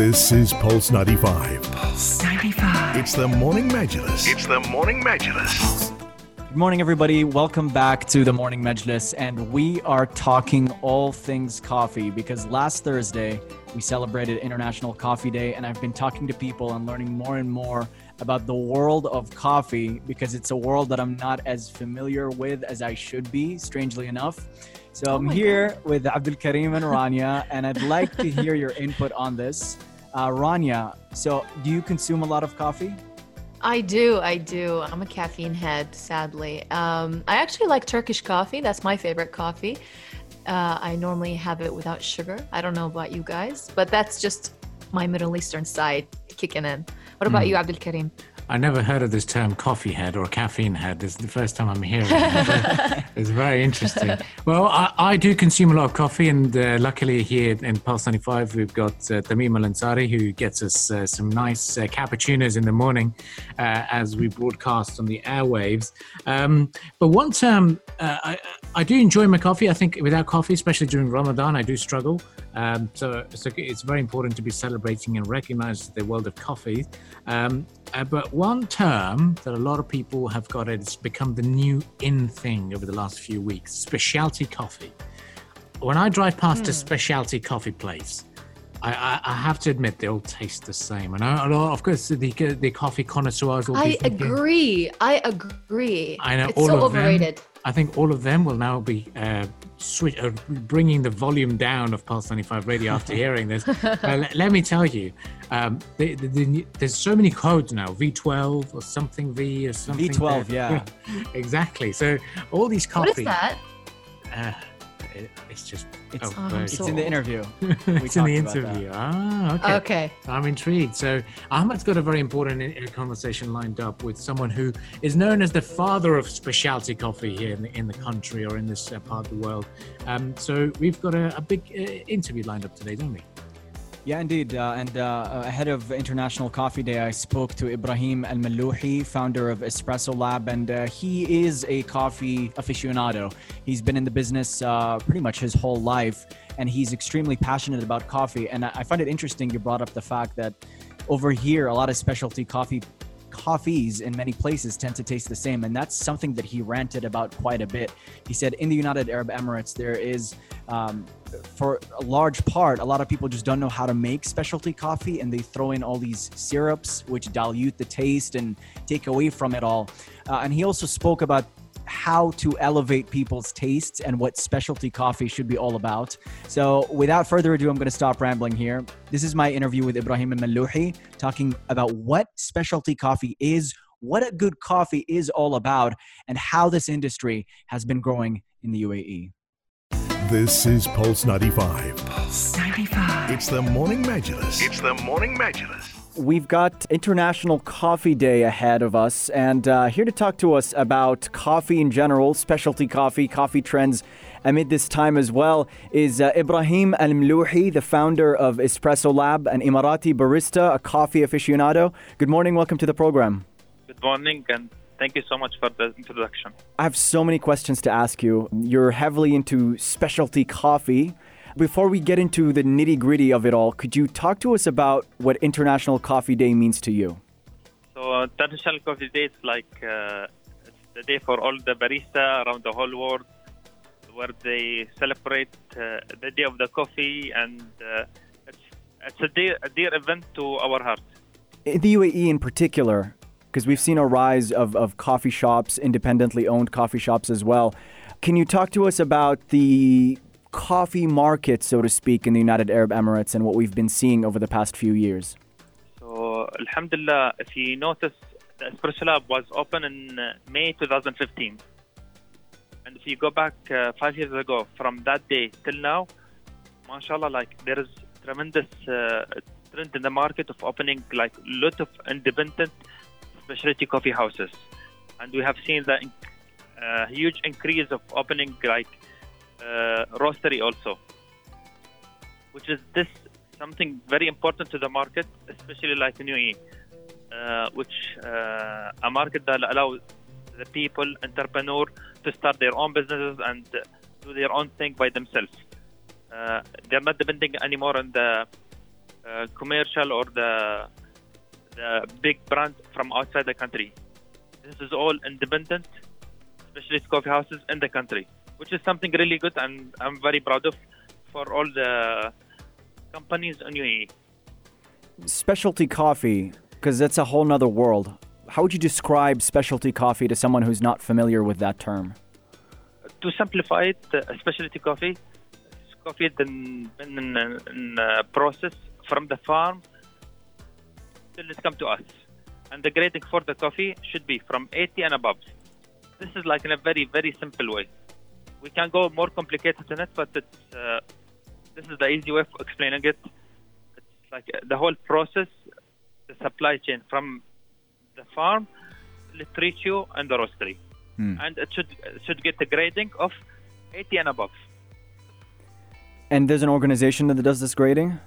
This is Pulse 95. Pulse 95. It's the Morning Majlis. It's the Morning Majlis. Good morning, everybody. Welcome back to the Morning Majlis. And we are talking all things coffee because last Thursday we celebrated International Coffee Day. And I've been talking to people and learning more and more about the world of coffee because it's a world that I'm not as familiar with as I should be, strangely enough. So oh I'm here with Abdul Karim and Rania, and I'd like to hear your input on this. Uh, Rania, so do you consume a lot of coffee? I do, I do. I'm a caffeine head, sadly. Um, I actually like Turkish coffee. That's my favorite coffee. Uh, I normally have it without sugar. I don't know about you guys, but that's just my Middle Eastern side kicking in. What about you, Abdul Karim? I never heard of this term coffee head or caffeine head. This is the first time I'm hearing it. it's very interesting. Well, I, I, do consume a lot of coffee, and uh, luckily here in Pulse 95, we've got uh, Tamim Al Ansari who gets us uh, some nice uh, cappuccinos in the morning uh, as we broadcast on the airwaves. Um, but one term, uh, I, I do enjoy my coffee. I think without coffee, especially during Ramadan, I do struggle. Um, so, so, it's very important to be celebrating and recognize the world of coffee. Um, uh, but one term that a lot of people have got it's become the new in thing over the last few weeks specialty coffee. When I drive past a hmm. specialty coffee place, I, I, I, have to admit they all taste the same. And I, of course, the the coffee connoisseurs will I thinking, agree. I agree. I know it's all so of overrated. Them, I think all of them will now be uh, switch, uh, bringing the volume down of Pulse 95 Radio after hearing this. let, let, me tell you, um, the, the, the, there's so many codes now V12 or something V or something. V12, there. yeah. exactly. So all these coffees. What is that? Uh, it, it's just it's, oh, oh, it's in the interview. it's in the interview. Ah, okay. Okay. I'm intrigued. So Ahmed's got a very important in, in conversation lined up with someone who is known as the father of specialty coffee here in the, in the country or in this uh, part of the world. Um, so we've got a, a big uh, interview lined up today, don't we? Yeah, indeed. Uh, and uh, ahead of International Coffee Day, I spoke to Ibrahim Al Malouhi, founder of Espresso Lab, and uh, he is a coffee aficionado. He's been in the business uh, pretty much his whole life, and he's extremely passionate about coffee. And I find it interesting you brought up the fact that over here, a lot of specialty coffee coffees in many places tend to taste the same. And that's something that he ranted about quite a bit. He said in the United Arab Emirates, there is, um, for a large part, a lot of people just don't know how to make specialty coffee and they throw in all these syrups, which dilute the taste and take away from it all. Uh, and he also spoke about how to elevate people's tastes and what specialty coffee should be all about. So, without further ado, I'm going to stop rambling here. This is my interview with Ibrahim Malouhi talking about what specialty coffee is, what a good coffee is all about, and how this industry has been growing in the UAE. This is Pulse 95. Pulse 95. It's the Morning Majlis. It's the Morning Majlis. We've got International Coffee Day ahead of us, and uh, here to talk to us about coffee in general, specialty coffee, coffee trends amid this time as well is uh, Ibrahim Al Malouhi, the founder of Espresso Lab, an Emirati barista, a coffee aficionado. Good morning, welcome to the program. Good morning, and thank you so much for the introduction. I have so many questions to ask you. You're heavily into specialty coffee. Before we get into the nitty gritty of it all, could you talk to us about what International Coffee Day means to you? So, uh, International Coffee Day is like uh, it's the day for all the barista around the whole world, where they celebrate uh, the day of the coffee, and uh, it's it's a dear, a dear event to our heart. In the UAE, in particular, because we've seen a rise of, of coffee shops, independently owned coffee shops as well. Can you talk to us about the coffee market, so to speak, in the United Arab Emirates and what we've been seeing over the past few years? So, Alhamdulillah, if you notice, the Espresso Lab was open in uh, May 2015. And if you go back uh, five years ago, from that day till now, mashallah, like there is tremendous uh, trend in the market of opening like lot of independent specialty coffee houses. And we have seen the uh, huge increase of opening like roastery also, which is this something very important to the market, especially like in UAE, uh, which uh, a market that allows the people, entrepreneur, to start their own businesses and do their own thing by themselves. Uh, they're not depending anymore on the uh, commercial or the the big brand from outside the country. This is all independent specialist coffee houses in the country, which is something really good, and I'm very proud of for all the companies in UAE. Specialty coffee, because that's a whole nother world. How would you describe specialty coffee to someone who's not familiar with that term? To simplify it, uh, specialty coffee, is coffee been been in, in uh, process from the farm till it come to us, and the grading for the coffee should be from 80 and above. This is like in a very very simple way. We can go more complicated than it, but it's uh, this is the easy way of explaining it. It's like uh, the whole process, the supply chain from the farm, till it reach you and the roastery, and it should it should get a grading of 80 and above. And there's an organization that does this grading?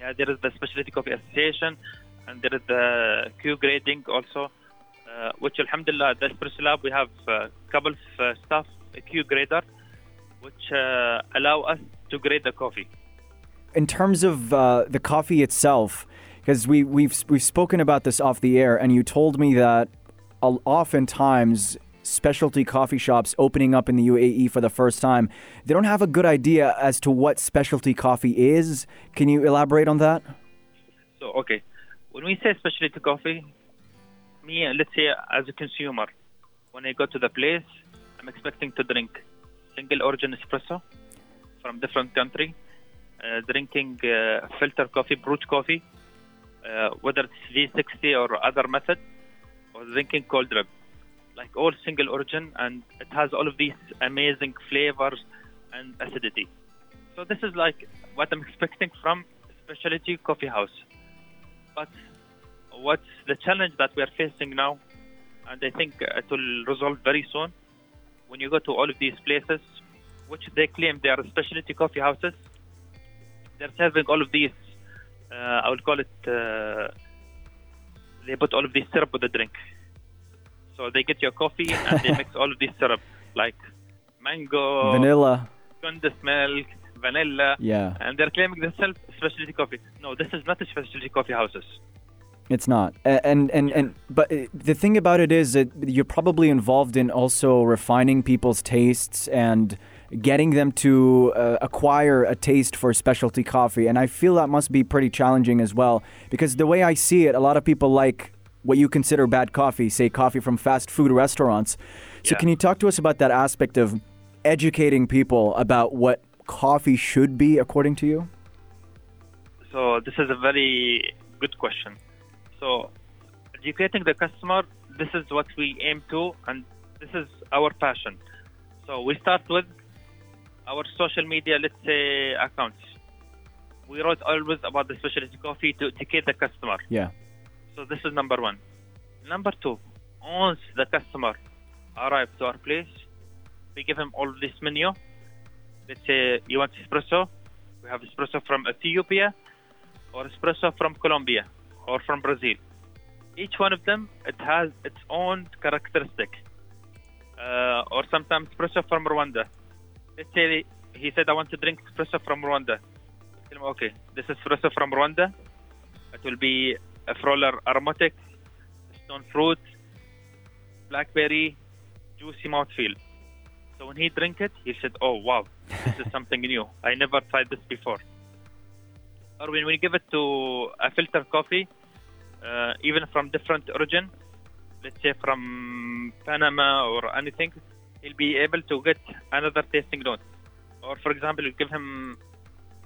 Yeah, there is the Specialty Coffee Association, and there is the Q grading also, uh, which Alhamdulillah, the Espresso Lab, we have a couple of uh, staff, Q grader, which uh, allow us to grade the coffee. in terms of uh, the coffee itself, because we, we've we've spoken about this off the air, and you told me that oftentimes specialty coffee shops opening up in the UAE for the first time, they don't have a good idea as to what specialty coffee is. Can you elaborate on that? So, okay, when we say specialty coffee, me, let's say as a consumer, when I go to the place, I'm expecting to drink single origin espresso from different country, uh, drinking uh, filter coffee, brewed coffee, uh, whether it's V60 or other method, or drinking cold drip, like all single origin, and it has all of these amazing flavors and acidity. So this is like what I'm expecting from specialty coffee house. But what's the challenge that we are facing now, and I think it will resolve very soon, when you go to all of these places, which they claim they are specialty coffee houses, they're serving all of these, uh, I would call it, uh, they put all of this syrup with the drink. So they get your coffee and they mix all of this syrup, like mango, Vanilla. condensed milk, vanilla, Yeah, and they're claiming themselves specialty coffee. No, this is not a specialty coffee houses. It's not. And and and but uh, the thing about it is that you're probably involved in also refining people's tastes and getting them to uh, acquire a taste for specialty coffee. And I feel that must be pretty challenging as well because the way I see it, a lot of people like what you consider bad coffee, say coffee from fast food restaurants. So Yeah. can you talk to us about that aspect of educating people about what coffee should be according to you? So this is a very good question. So educating the customer, this is what we aim to, and this is our passion. So we start with our social media, let's say, accounts. We wrote always about the specialty coffee to educate the customer. Yeah. So this is number one. Number two, once the customer arrives to our place, we give him all this menu. Let's say you want espresso, we have espresso from Ethiopia, or espresso from Colombia, or from Brazil. Each one of them it has its own characteristic. Uh, or sometimes espresso from Rwanda. Let's say he said I want to drink espresso from Rwanda. Tell him, okay, this is espresso from Rwanda. It will be a roller aromatic, stone fruit, blackberry, juicy mouthfeel. So when he drank it, he said, "Oh wow, this is something new. I never tried this before." Or when we give it to a filter coffee, uh, even from different origin, let's say from Panama or anything, he'll be able to get another tasting note. Or for example, you give him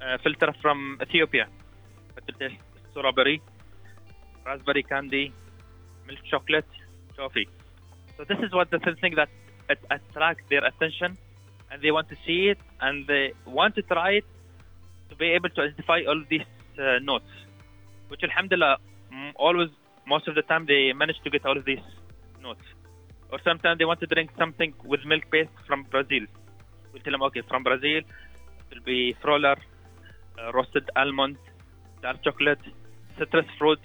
a filter from Ethiopia, strawberry, raspberry candy, milk chocolate, toffee. So this is what the thing that it attracts their attention, and they want to see it, and they want to try it to be able to identify all these uh, notes, which Alhamdulillah, always most of the time they manage to get all of these notes. Or sometimes they want to drink something with milk base from Brazil. We tell them, okay, from Brazil, it will be floral, uh, roasted almond, dark chocolate, citrus fruit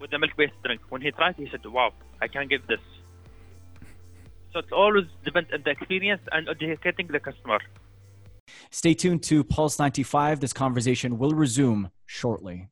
with the milk-based drink. When he tried, he said, "Wow, I can't get this." So it always depends on the experience and educating the customer. Stay tuned to Pulse 95. This conversation will resume shortly.